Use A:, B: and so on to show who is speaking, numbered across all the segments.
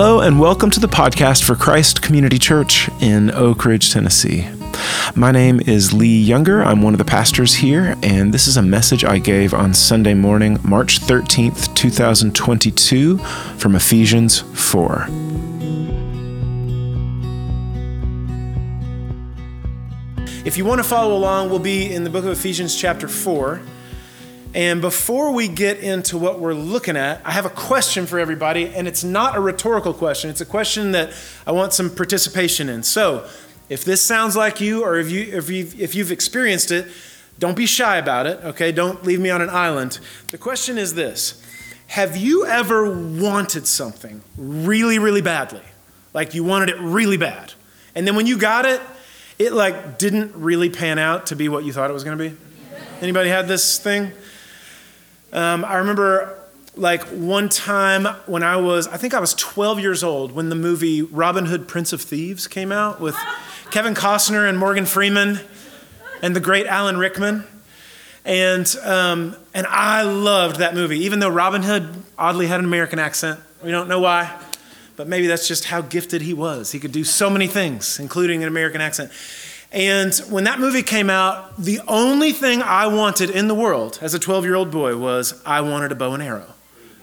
A: Hello, and welcome to the podcast for Christ Community Church in Oak Ridge, Tennessee. My name is Lee Younger. I'm one of the pastors here, and this is a message I gave on Sunday morning, March 13th, 2022, from Ephesians 4. If you want to follow along, we'll be in the book of Ephesians, chapter 4. And before we get into what we're looking at, I have a question for everybody, and it's not a rhetorical question. It's a question that I want some participation in. So, if this sounds like you, or if, you, if, you've, if you've experienced it, don't be shy about it, okay? Don't leave me on an island. The question is this Have you ever wanted something really, really badly? Like you wanted it really bad. And then when you got it, it like didn't really pan out to be what you thought it was going to be? Anybody had this thing? Um, I remember like one time when I was, I think I was 12 years old when the movie Robin Hood Prince of Thieves came out with Kevin Costner and Morgan Freeman and the great Alan Rickman. And, um, and I loved that movie, even though Robin Hood oddly had an American accent. We don't know why, but maybe that's just how gifted he was. He could do so many things, including an American accent. And when that movie came out, the only thing I wanted in the world as a 12 year old boy was I wanted a bow and arrow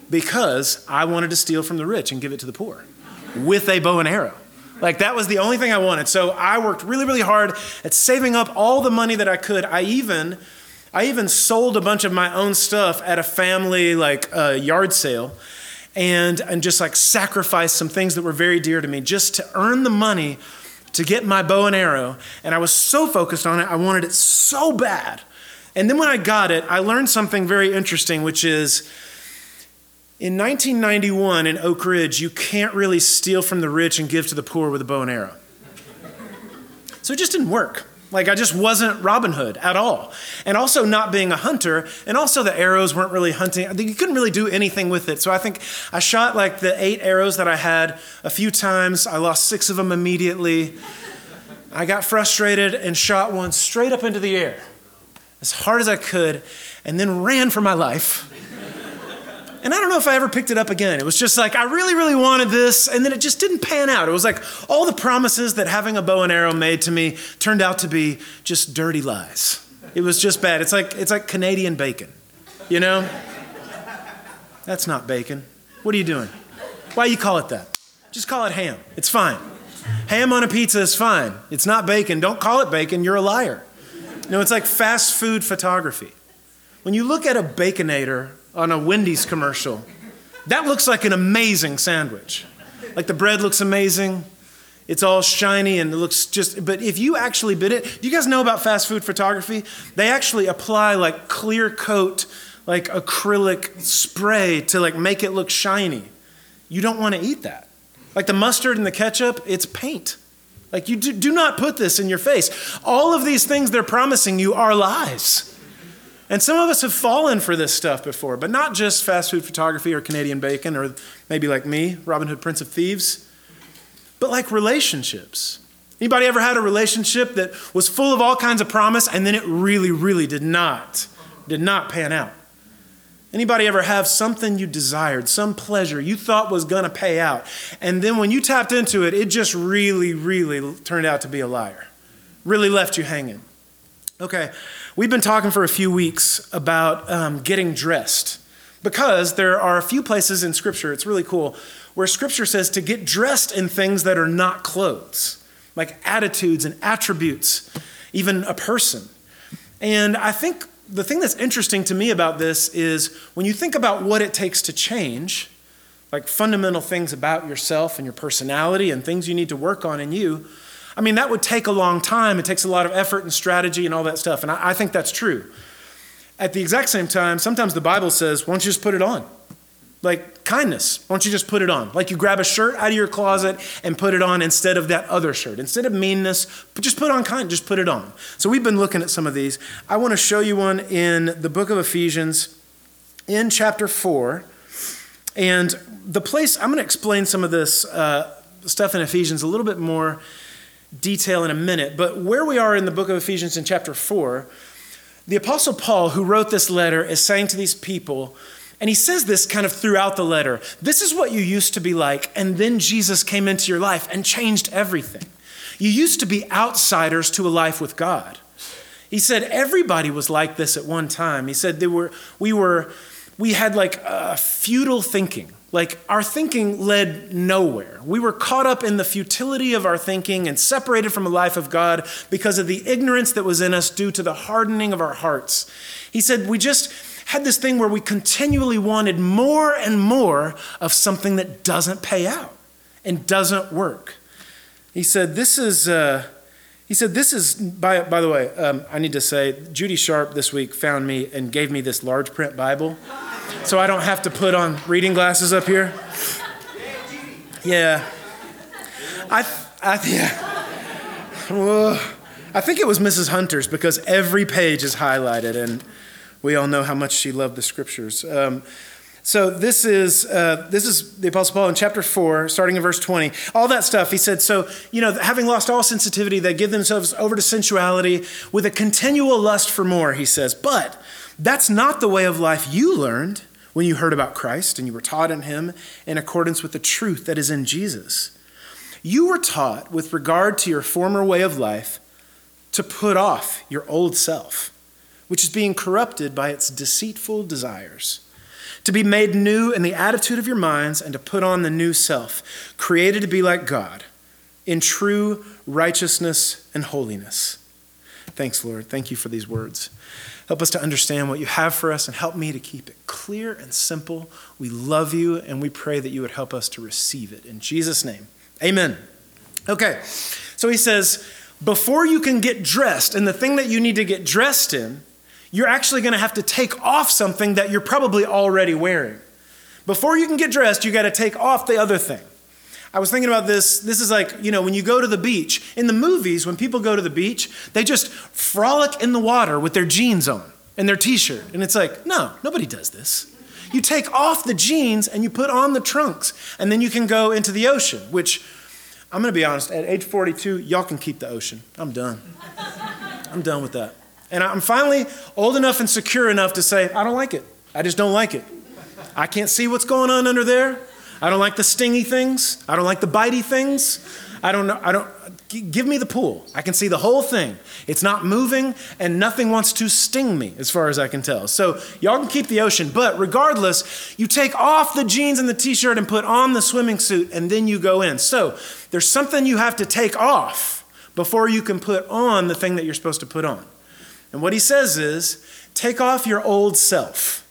A: because I wanted to steal from the rich and give it to the poor with a bow and arrow. Like that was the only thing I wanted. So I worked really, really hard at saving up all the money that I could. I even, I even sold a bunch of my own stuff at a family like uh, yard sale, and and just like sacrificed some things that were very dear to me just to earn the money to get my bow and arrow, and I was so focused on it, I wanted it so bad. And then when I got it, I learned something very interesting, which is in 1991 in Oak Ridge, you can't really steal from the rich and give to the poor with a bow and arrow. So it just didn't work. Like I just wasn't Robin Hood at all. And also not being a hunter, and also the arrows weren't really hunting. You couldn't really do anything with it. So I think I shot like the eight arrows that I had a few times. I lost six of them immediately. I got frustrated and shot one straight up into the air as hard as I could, and then ran for my life. And I don't know if I ever picked it up again. It was just like, I really, really wanted this, and then it just didn't pan out. It was like all the promises that having a bow and arrow made to me turned out to be just dirty lies. It was just bad. It's like, it's like Canadian bacon, you know? That's not bacon. What are you doing? Why you call it that? Just call it ham. It's fine. Ham on a pizza is fine. It's not bacon. Don't call it bacon. You're a liar. You know, it's like fast food photography. When you look at a baconator on a Wendy's commercial. That looks like an amazing sandwich. Like the bread looks amazing. It's all shiny and it looks just, but if you actually bid it, do you guys know about fast food photography? They actually apply like clear coat, like acrylic spray to like make it look shiny. You don't want to eat that. Like the mustard and the ketchup, it's paint. Like you do, do not put this in your face. All of these things they're promising you are lies. And some of us have fallen for this stuff before, but not just fast food photography or Canadian bacon or maybe like me, Robin Hood Prince of Thieves, but like relationships. Anybody ever had a relationship that was full of all kinds of promise and then it really really did not did not pan out? Anybody ever have something you desired, some pleasure you thought was going to pay out, and then when you tapped into it, it just really really turned out to be a liar. Really left you hanging. Okay, we've been talking for a few weeks about um, getting dressed because there are a few places in Scripture, it's really cool, where Scripture says to get dressed in things that are not clothes, like attitudes and attributes, even a person. And I think the thing that's interesting to me about this is when you think about what it takes to change, like fundamental things about yourself and your personality and things you need to work on in you I mean, that would take a long time. It takes a lot of effort and strategy and all that stuff. And I, I think that's true. At the exact same time, sometimes the Bible says, why don't you just put it on? Like kindness, why don't you just put it on? Like you grab a shirt out of your closet and put it on instead of that other shirt. Instead of meanness, just put on kind, just put it on. So we've been looking at some of these. I want to show you one in the book of Ephesians in chapter 4. And the place, I'm going to explain some of this uh, stuff in Ephesians a little bit more detail in a minute, but where we are in the book of Ephesians in chapter 4, the Apostle Paul, who wrote this letter, is saying to these people And he says this kind of throughout the letter. This is what you used to be like, and then Jesus came into your life and changed everything. You used to be outsiders to a life with God. He said everybody was like this at one time. He said there were, we were, we had like a futile thinking. Like our thinking led nowhere. We were caught up in the futility of our thinking and separated from a life of God because of the ignorance that was in us due to the hardening of our hearts. He said we just had this thing where we continually wanted more and more of something that doesn't pay out and doesn't work. He said, This is. Uh, he said, This is, by, by the way, um, I need to say, Judy Sharp this week found me and gave me this large print Bible so I don't have to put on reading glasses up here. Yeah. I, I, yeah. I think it was Mrs. Hunter's because every page is highlighted, and we all know how much she loved the scriptures. Um, so this is uh, this is the Apostle Paul in chapter four, starting in verse twenty. All that stuff. He said, so you know, having lost all sensitivity, they give themselves over to sensuality with a continual lust for more. He says, but that's not the way of life you learned when you heard about Christ and you were taught in Him in accordance with the truth that is in Jesus. You were taught with regard to your former way of life to put off your old self, which is being corrupted by its deceitful desires to be made new in the attitude of your minds, and to put on the new self, created to be like God, in true righteousness and holiness. Thanks, Lord. Thank you for these words. Help us to understand what you have for us and help me to keep it clear and simple. We love you and we pray that you would help us to receive it. In Jesus' name, amen. Okay, so he says, before you can get dressed, and the thing that you need to get dressed in you're actually going to have to take off something that you're probably already wearing. Before you can get dressed, you got to take off the other thing. I was thinking about this. This is like, you know, when you go to the beach. In the movies, when people go to the beach, they just frolic in the water with their jeans on and their t shirt. And it's like, no, nobody does this. You take off the jeans and you put on the trunks, and then you can go into the ocean, which I'm going to be honest, at age 42, y'all can keep the ocean. I'm done. I'm done with that. And I'm finally old enough and secure enough to say, I don't like it. I just don't like it. I can't see what's going on under there. I don't like the stingy things. I don't like the bitey things. I don't know. I don't. Give me the pool. I can see the whole thing. It's not moving, and nothing wants to sting me, as far as I can tell. So y'all can keep the ocean, but regardless, you take off the jeans and the t-shirt and put on the swimming suit, and then you go in. So there's something you have to take off before you can put on the thing that you're supposed to put on. And what he says is take off your old self.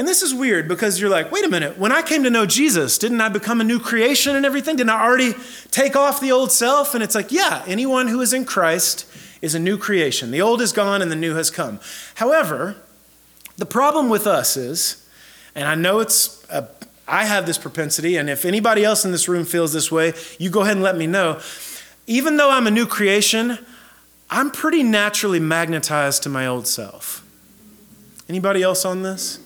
A: And this is weird because you're like, wait a minute, when I came to know Jesus, didn't I become a new creation and everything? Didn't I already take off the old self? And it's like, yeah, anyone who is in Christ is a new creation. The old is gone and the new has come. However, the problem with us is, and I know it's, a, I have this propensity, and if anybody else in this room feels this way, you go ahead and let me know. Even though I'm a new creation, I'm pretty naturally magnetized to my old self. Anybody else on this?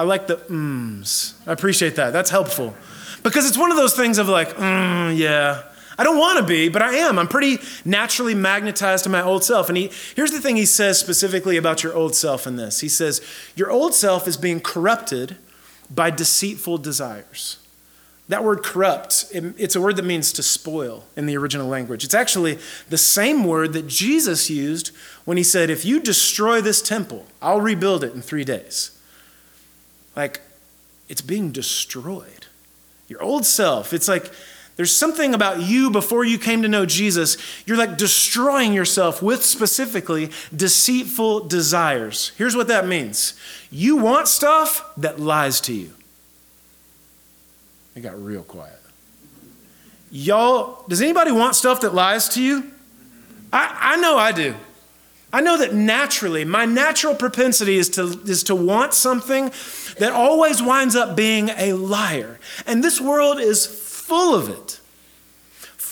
A: I like the mms. I appreciate that. That's helpful. Because it's one of those things of like, mm, yeah. I don't want to be, but I am. I'm pretty naturally magnetized to my old self. And he, here's the thing he says specifically about your old self in this. He says, Your old self is being corrupted by deceitful desires. That word corrupt, it's a word that means to spoil in the original language. It's actually the same word that Jesus used when he said, If you destroy this temple, I'll rebuild it in three days. Like, it's being destroyed. Your old self, it's like there's something about you before you came to know Jesus. You're like destroying yourself with specifically deceitful desires. Here's what that means you want stuff that lies to you. It got real quiet. Y'all, does anybody want stuff that lies to you? I, I know I do. I know that naturally, my natural propensity is to, is to want something that always winds up being a liar. And this world is full of it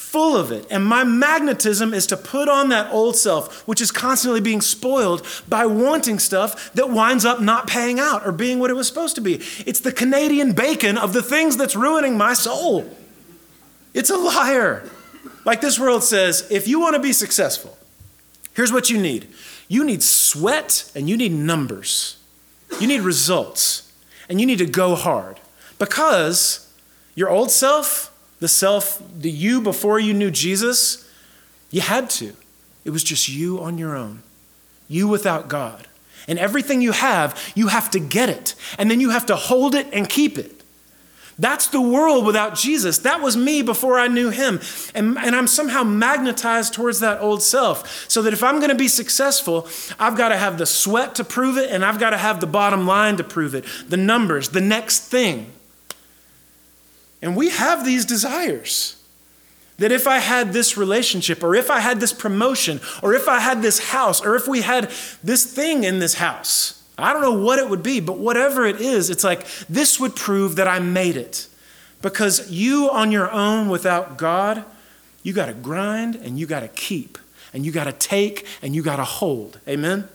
A: full of it. And my magnetism is to put on that old self, which is constantly being spoiled by wanting stuff that winds up not paying out or being what it was supposed to be. It's the Canadian bacon of the things that's ruining my soul. It's a liar. Like this world says, if you want to be successful, here's what you need you need sweat and you need numbers. You need results. And you need to go hard. Because your old self, the self, the you before you knew Jesus, you had to. It was just you on your own, you without God. And everything you have, you have to get it. And then you have to hold it and keep it. That's the world without Jesus. That was me before I knew him. And, and I'm somehow magnetized towards that old self. So that if I'm going to be successful, I've got to have the sweat to prove it, and I've got to have the bottom line to prove it the numbers, the next thing. And we have these desires. That if I had this relationship, or if I had this promotion, or if I had this house, or if we had this thing in this house, I don't know what it would be, but whatever it is, it's like this would prove that I made it. Because you on your own without God, you got to grind and you got to keep and you got to take and you got to hold. Amen?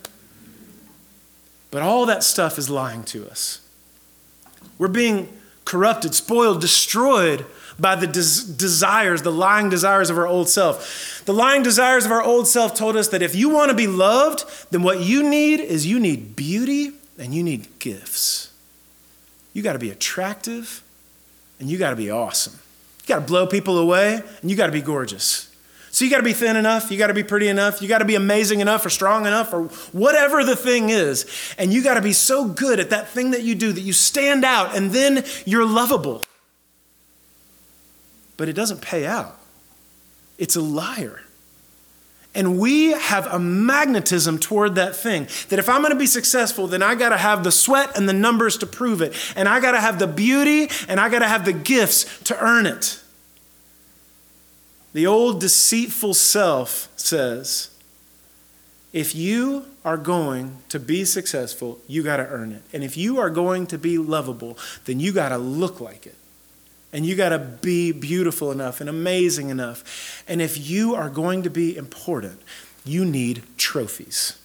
A: But all that stuff is lying to us. We're being corrupted, spoiled, destroyed by the des- desires, the lying desires of our old self. The lying desires of our old self told us that if you want to be loved, then what you need is you need beauty and you need gifts. You got to be attractive and you got to be awesome. You got to blow people away and you got to be gorgeous. So you got to be thin enough, you got to be pretty enough, you got to be amazing enough or strong enough or whatever the thing is. And you got to be so good at that thing that you do that you stand out and then you're lovable but it doesn't pay out. It's a liar. And we have a magnetism toward that thing. That if I'm going to be successful, then I got to have the sweat and the numbers to prove it. And I got to have the beauty and I got to have the gifts to earn it. The old deceitful self says, if you are going to be successful, you got to earn it. And if you are going to be lovable, then you got to look like it. And you got to be beautiful enough and amazing enough. And if you are going to be important, you need trophies.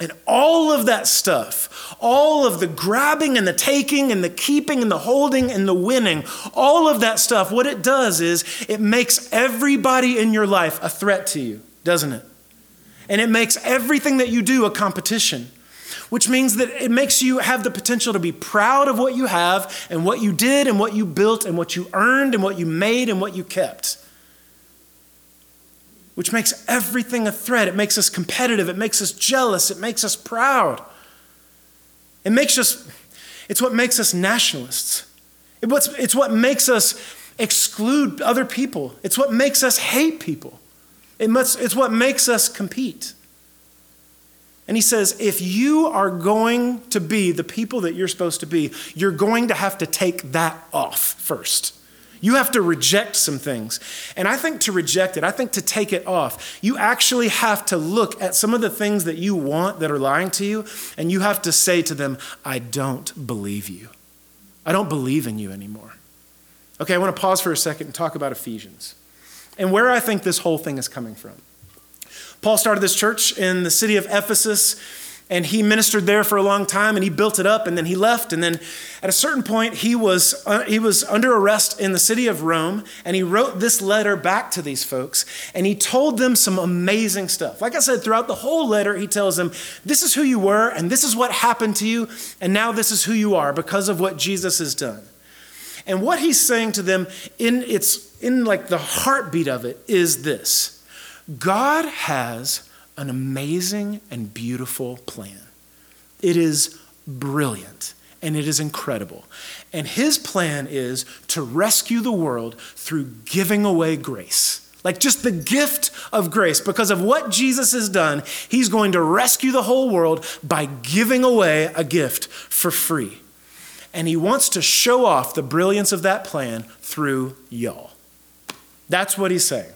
A: And all of that stuff, all of the grabbing and the taking and the keeping and the holding and the winning, all of that stuff, what it does is it makes everybody in your life a threat to you, doesn't it? And it makes everything that you do a competition which means that it makes you have the potential to be proud of what you have and what you did and what you built and what you earned and what you made and what you kept. Which makes everything a threat. It makes us competitive. It makes us jealous. It makes us proud. It makes us, it's what makes us nationalists. It's what makes us exclude other people. It's what makes us hate people. It must, it's what makes us compete. And he says, if you are going to be the people that you're supposed to be, you're going to have to take that off first. You have to reject some things. And I think to reject it, I think to take it off, you actually have to look at some of the things that you want that are lying to you, and you have to say to them, I don't believe you. I don't believe in you anymore. Okay, I want to pause for a second and talk about Ephesians and where I think this whole thing is coming from. Paul started this church in the city of Ephesus, and he ministered there for a long time, and he built it up, and then he left. And then at a certain point, he was, uh, he was under arrest in the city of Rome, and he wrote this letter back to these folks, and he told them some amazing stuff. Like I said, throughout the whole letter, he tells them, This is who you were, and this is what happened to you, and now this is who you are because of what Jesus has done. And what he's saying to them in its in like the heartbeat of it is this God has an amazing and beautiful plan. It is brilliant and it is incredible. And his plan is to rescue the world through giving away grace. Like just the gift of grace. Because of what Jesus has done, he's going to rescue the whole world by giving away a gift for free. And he wants to show off the brilliance of that plan through y'all. That's what he's saying.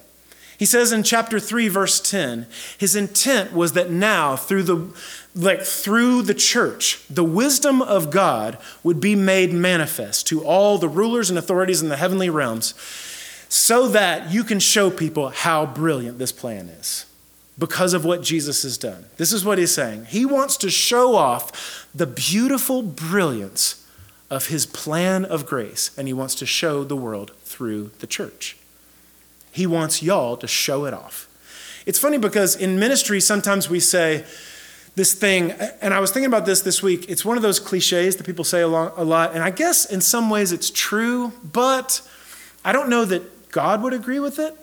A: He says in chapter 3 verse 10, his intent was that now through the like through the church, the wisdom of God would be made manifest to all the rulers and authorities in the heavenly realms so that you can show people how brilliant this plan is because of what Jesus has done. This is what he's saying. He wants to show off the beautiful brilliance of his plan of grace and he wants to show the world through the church. He wants y'all to show it off. It's funny because in ministry, sometimes we say, this thing, and I was thinking about this this week. It's one of those cliches that people say a lot, and I guess in some ways it's true, but I don't know that God would agree with it.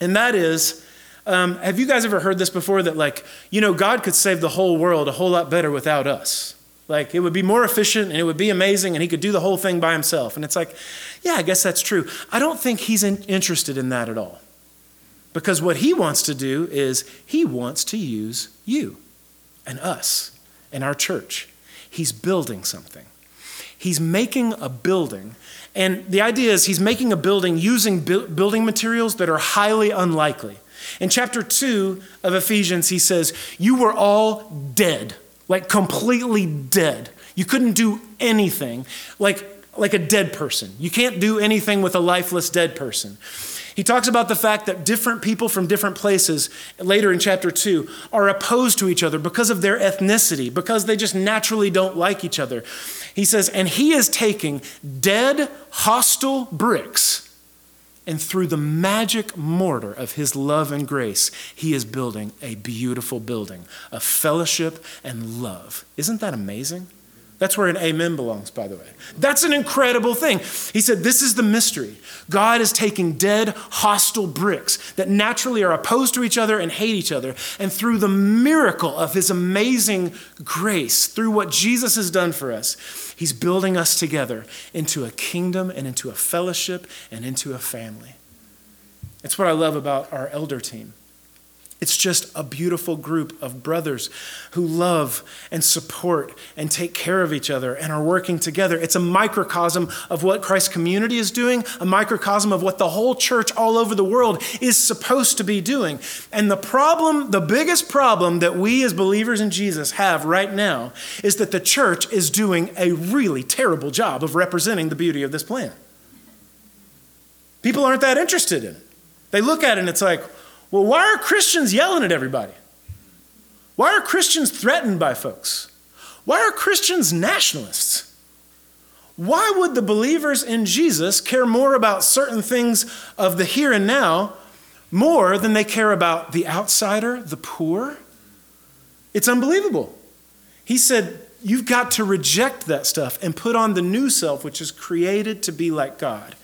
A: And that is, um, have you guys ever heard this before? That, like, you know, God could save the whole world a whole lot better without us. Like, it would be more efficient and it would be amazing and he could do the whole thing by himself. And it's like, yeah, I guess that's true. I don't think he's in, interested in that at all. Because what he wants to do is he wants to use you and us and our church. He's building something. He's making a building. And the idea is he's making a building using bu- building materials that are highly unlikely. In chapter 2 of Ephesians, he says, You were all dead, like completely dead. You couldn't do anything, like, like a dead person. You can't do anything with a lifeless dead person. He talks about the fact that different people from different places, later in chapter 2, are opposed to each other because of their ethnicity, because they just naturally don't like each other. He says, and he is taking dead, hostile bricks, and through the magic mortar of his love and grace, he is building a beautiful building of fellowship and love. Isn't that amazing? That's where an amen belongs, by the way. That's an incredible thing. He said, This is the mystery. God is taking dead, hostile bricks that naturally are opposed to each other and hate each other. And through the miracle of his amazing grace, through what Jesus has done for us, he's building us together into a kingdom and into a fellowship and into a family. It's what I love about our elder team. It's just a beautiful group of brothers who love and support and take care of each other and are working together. It's a microcosm of what Christ Community is doing, a microcosm of what the whole church all over the world is supposed to be doing. And the problem, the biggest problem that we as believers in Jesus have right now is that the church is doing a really terrible job of representing the beauty of this plan. People aren't that interested in it. They look at it and it's like, well, why are Christians yelling at everybody? Why are Christians threatened by folks? Why are Christians nationalists? Why would the believers in Jesus care more about certain things of the here and now more than they care about the outsider, the poor? It's unbelievable. He said, You've got to reject that stuff and put on the new self, which is created to be like God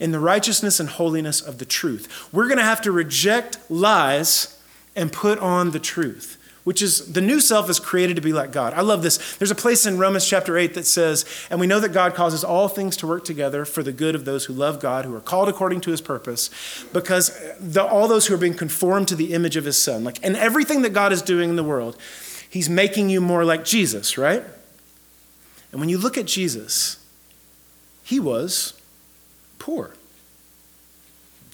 A: in the righteousness and holiness of the truth. We're going to have to reject lies and put on the truth, which is the new self is created to be like God. I love this. There's a place in Romans chapter 8 that says, And we know that God causes all things to work together for the good of those who love God, who are called according to his purpose, because the, all those who are being conformed to the image of his Son. Like, and everything that God is doing in the world, he's making you more like Jesus, right? And when you look at Jesus, he was poor.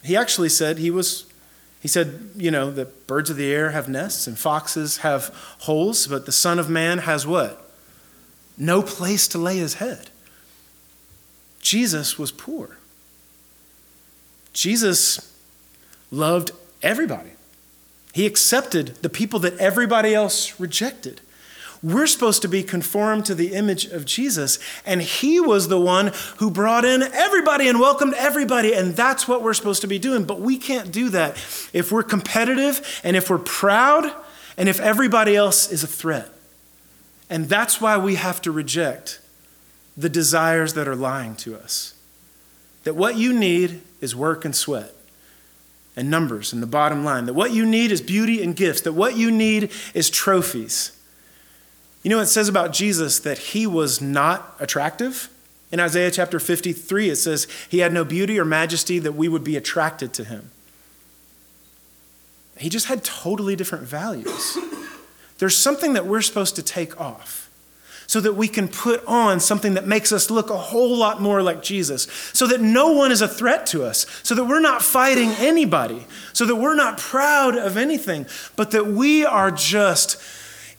A: He actually said he was, he said, you know, the birds of the air have nests and foxes have holes, but the Son of Man has what? No place to lay his head. Jesus was poor. Jesus loved everybody. He accepted the people that everybody else rejected. We're supposed to be conformed to the image of Jesus. And He was the one who brought in everybody and welcomed everybody. And that's what we're supposed to be doing. But we can't do that if we're competitive and if we're proud and if everybody else is a threat. And that's why we have to reject the desires that are lying to us. That what you need is work and sweat and numbers and the bottom line. That what you need is beauty and gifts. That what you need is trophies. You know, it says about Jesus that he was not attractive. In Isaiah chapter 53, it says he had no beauty or majesty that we would be attracted to him. He just had totally different values. There's something that we're supposed to take off so that we can put on something that makes us look a whole lot more like Jesus, so that no one is a threat to us, so that we're not fighting anybody, so that we're not proud of anything, but that we are just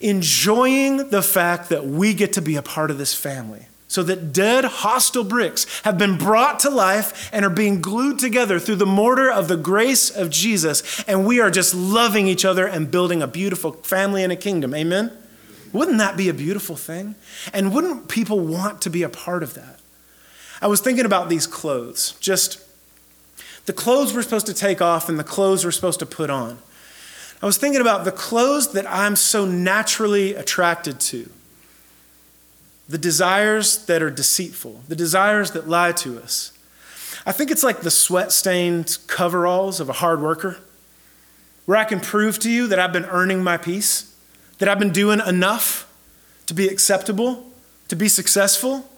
A: enjoying the fact that we get to be a part of this family. So that dead, hostile bricks have been brought to life and are being glued together through the mortar of the grace of Jesus. And we are just loving each other and building a beautiful family and a kingdom. Amen? Wouldn't that be a beautiful thing? And wouldn't people want to be a part of that? I was thinking about these clothes. Just the clothes we're supposed to take off and the clothes we're supposed to put on. I was thinking about the clothes that I'm so naturally attracted to, the desires that are deceitful, the desires that lie to us. I think it's like the sweat stained coveralls of a hard worker, where I can prove to you that I've been earning my peace, that I've been doing enough to be acceptable, to be successful,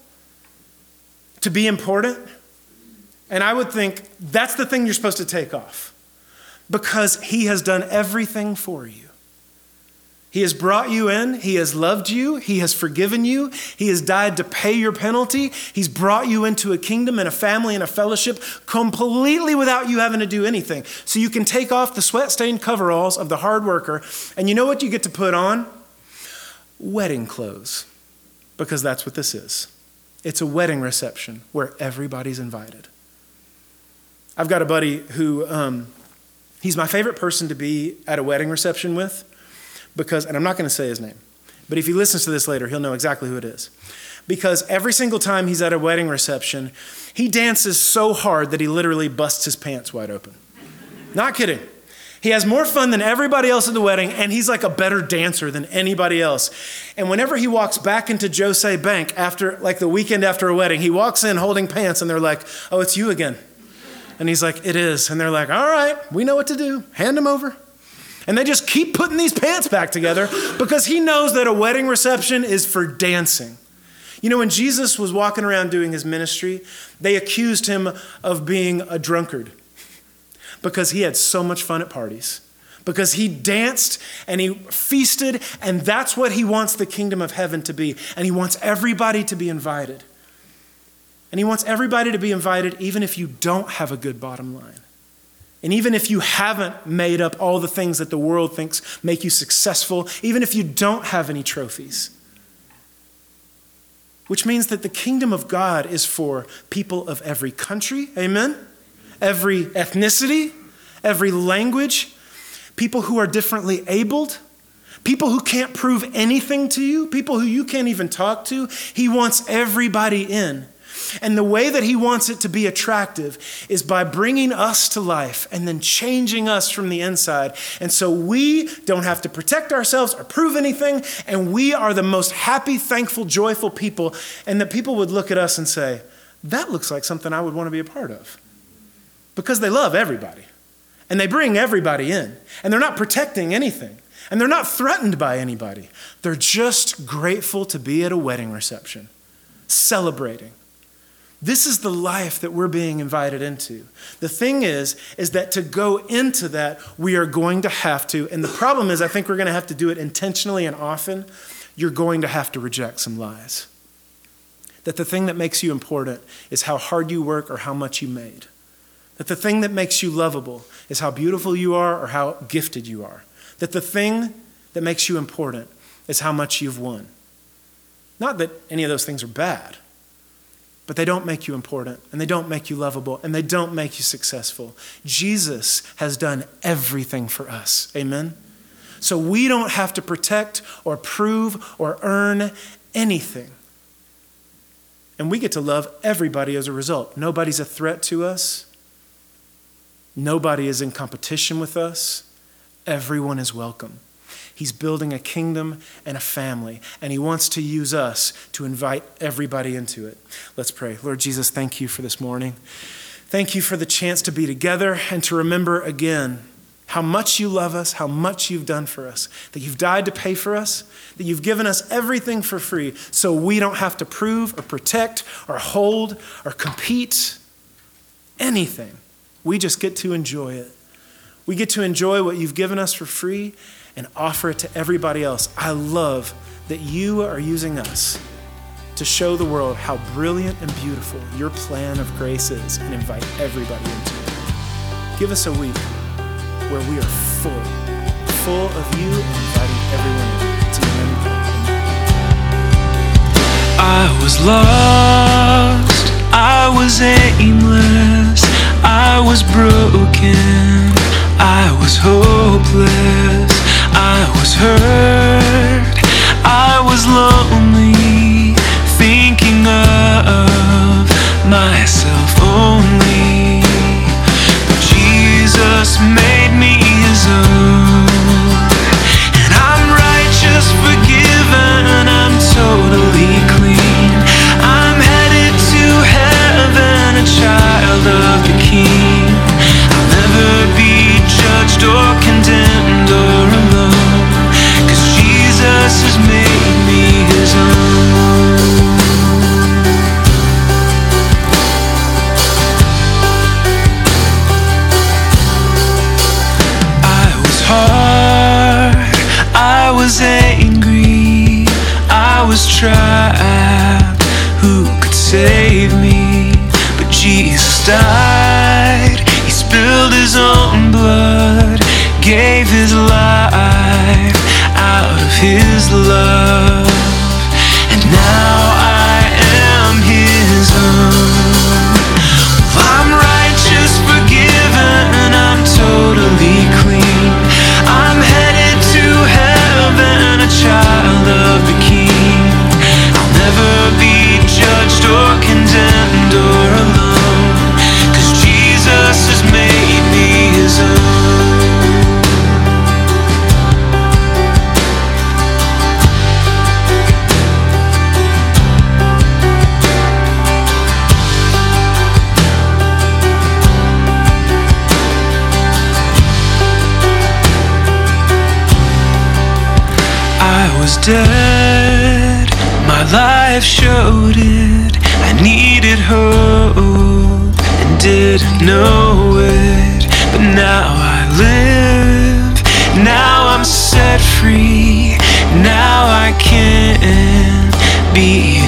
A: to be important. And I would think that's the thing you're supposed to take off because He has done everything for you. He has brought you in. He has loved you. He has forgiven you. He has died to pay your penalty. He's brought you into a kingdom and a family and a fellowship completely without you having to do anything. So you can take off the sweat stained coveralls of the hard worker, and you know what you get to put on? Wedding clothes, because that's what this is. It's a wedding reception where everybody's invited. I've got a buddy who, um, he's my favorite person to be at a wedding reception with because, and I'm not going to say his name, but if he listens to this later, he'll know exactly who it is. Because every single time he's at a wedding reception, he dances so hard that he literally busts his pants wide open. Not kidding. He has more fun than everybody else at the wedding, and he's like a better dancer than anybody else. And whenever he walks back into Jose Bank after, like the weekend after a wedding, he walks in holding pants, and they're like, Oh, it's you again. And he's like, It is. And they're like, All right, we know what to do. Hand him over. And they just keep putting these pants back together because he knows that a wedding reception is for dancing. You know, when Jesus was walking around doing his ministry, they accused him of being a drunkard because he had so much fun at parties. Because he danced and he feasted, and that's what he wants the kingdom of heaven to be. And he wants everybody to be invited. And he wants everybody to be invited, even if you don't have a good bottom line. And even if you haven't made up all the things that the world thinks make you successful, even if you don't have any trophies, which means that the kingdom of God is for people of every country, amen? Every ethnicity, every language, people who are differently abled, people who can't prove anything to you, people who you can't even talk to. He wants everybody in. And the way that he wants it to be attractive is by bringing us to life and then changing us from the inside. And so we don't have to protect ourselves or prove anything. And we are the most happy, thankful, joyful people. And that people would look at us and say, that looks like something I would want to be a part of. Because they love everybody. And they bring everybody in. And they're not protecting anything. And they're not threatened by anybody. They're just grateful to be at a wedding reception, celebrating this is the life that we're being invited into. The thing is, is that to go into that, we are going to have to, and the problem is, I think we're going to have to do it intentionally and often. You're going to have to reject some lies. That the thing that makes you important is how hard you work or how much you made. That the thing that makes you lovable is how beautiful you are or how gifted you are. That the thing that makes you important is how much you've won. Not that any of those things are bad but they don't make you important and they don't make you lovable and they don't make you successful. Jesus has done everything for us. Amen? So we don't have to protect or prove or earn anything. And we get to love everybody as a result. Nobody's a threat to us, nobody is in competition with us. Everyone is welcome. He's building a kingdom and a family, and He wants to use us to invite everybody into it. Let's pray. Lord Jesus, thank you for this morning. Thank you for the chance to be together and to remember again how much you love us, how much you've done for us, that you've died to pay for us, that you've given us everything for free so we don't have to prove or protect or hold or compete anything. We just get to enjoy it. We get to enjoy what you've given us for free and offer it to everybody else. I love that you are using us to show the world how brilliant and beautiful your plan of grace is and invite everybody into it. Give us a week where we are full, full of you and inviting everyone into your name.
B: I was lost, I was aimless, I was broken, I was hopeless. I was hurt, And now life showed it. I needed hope and didn't know it. But now I live, now I'm set free. Now I can be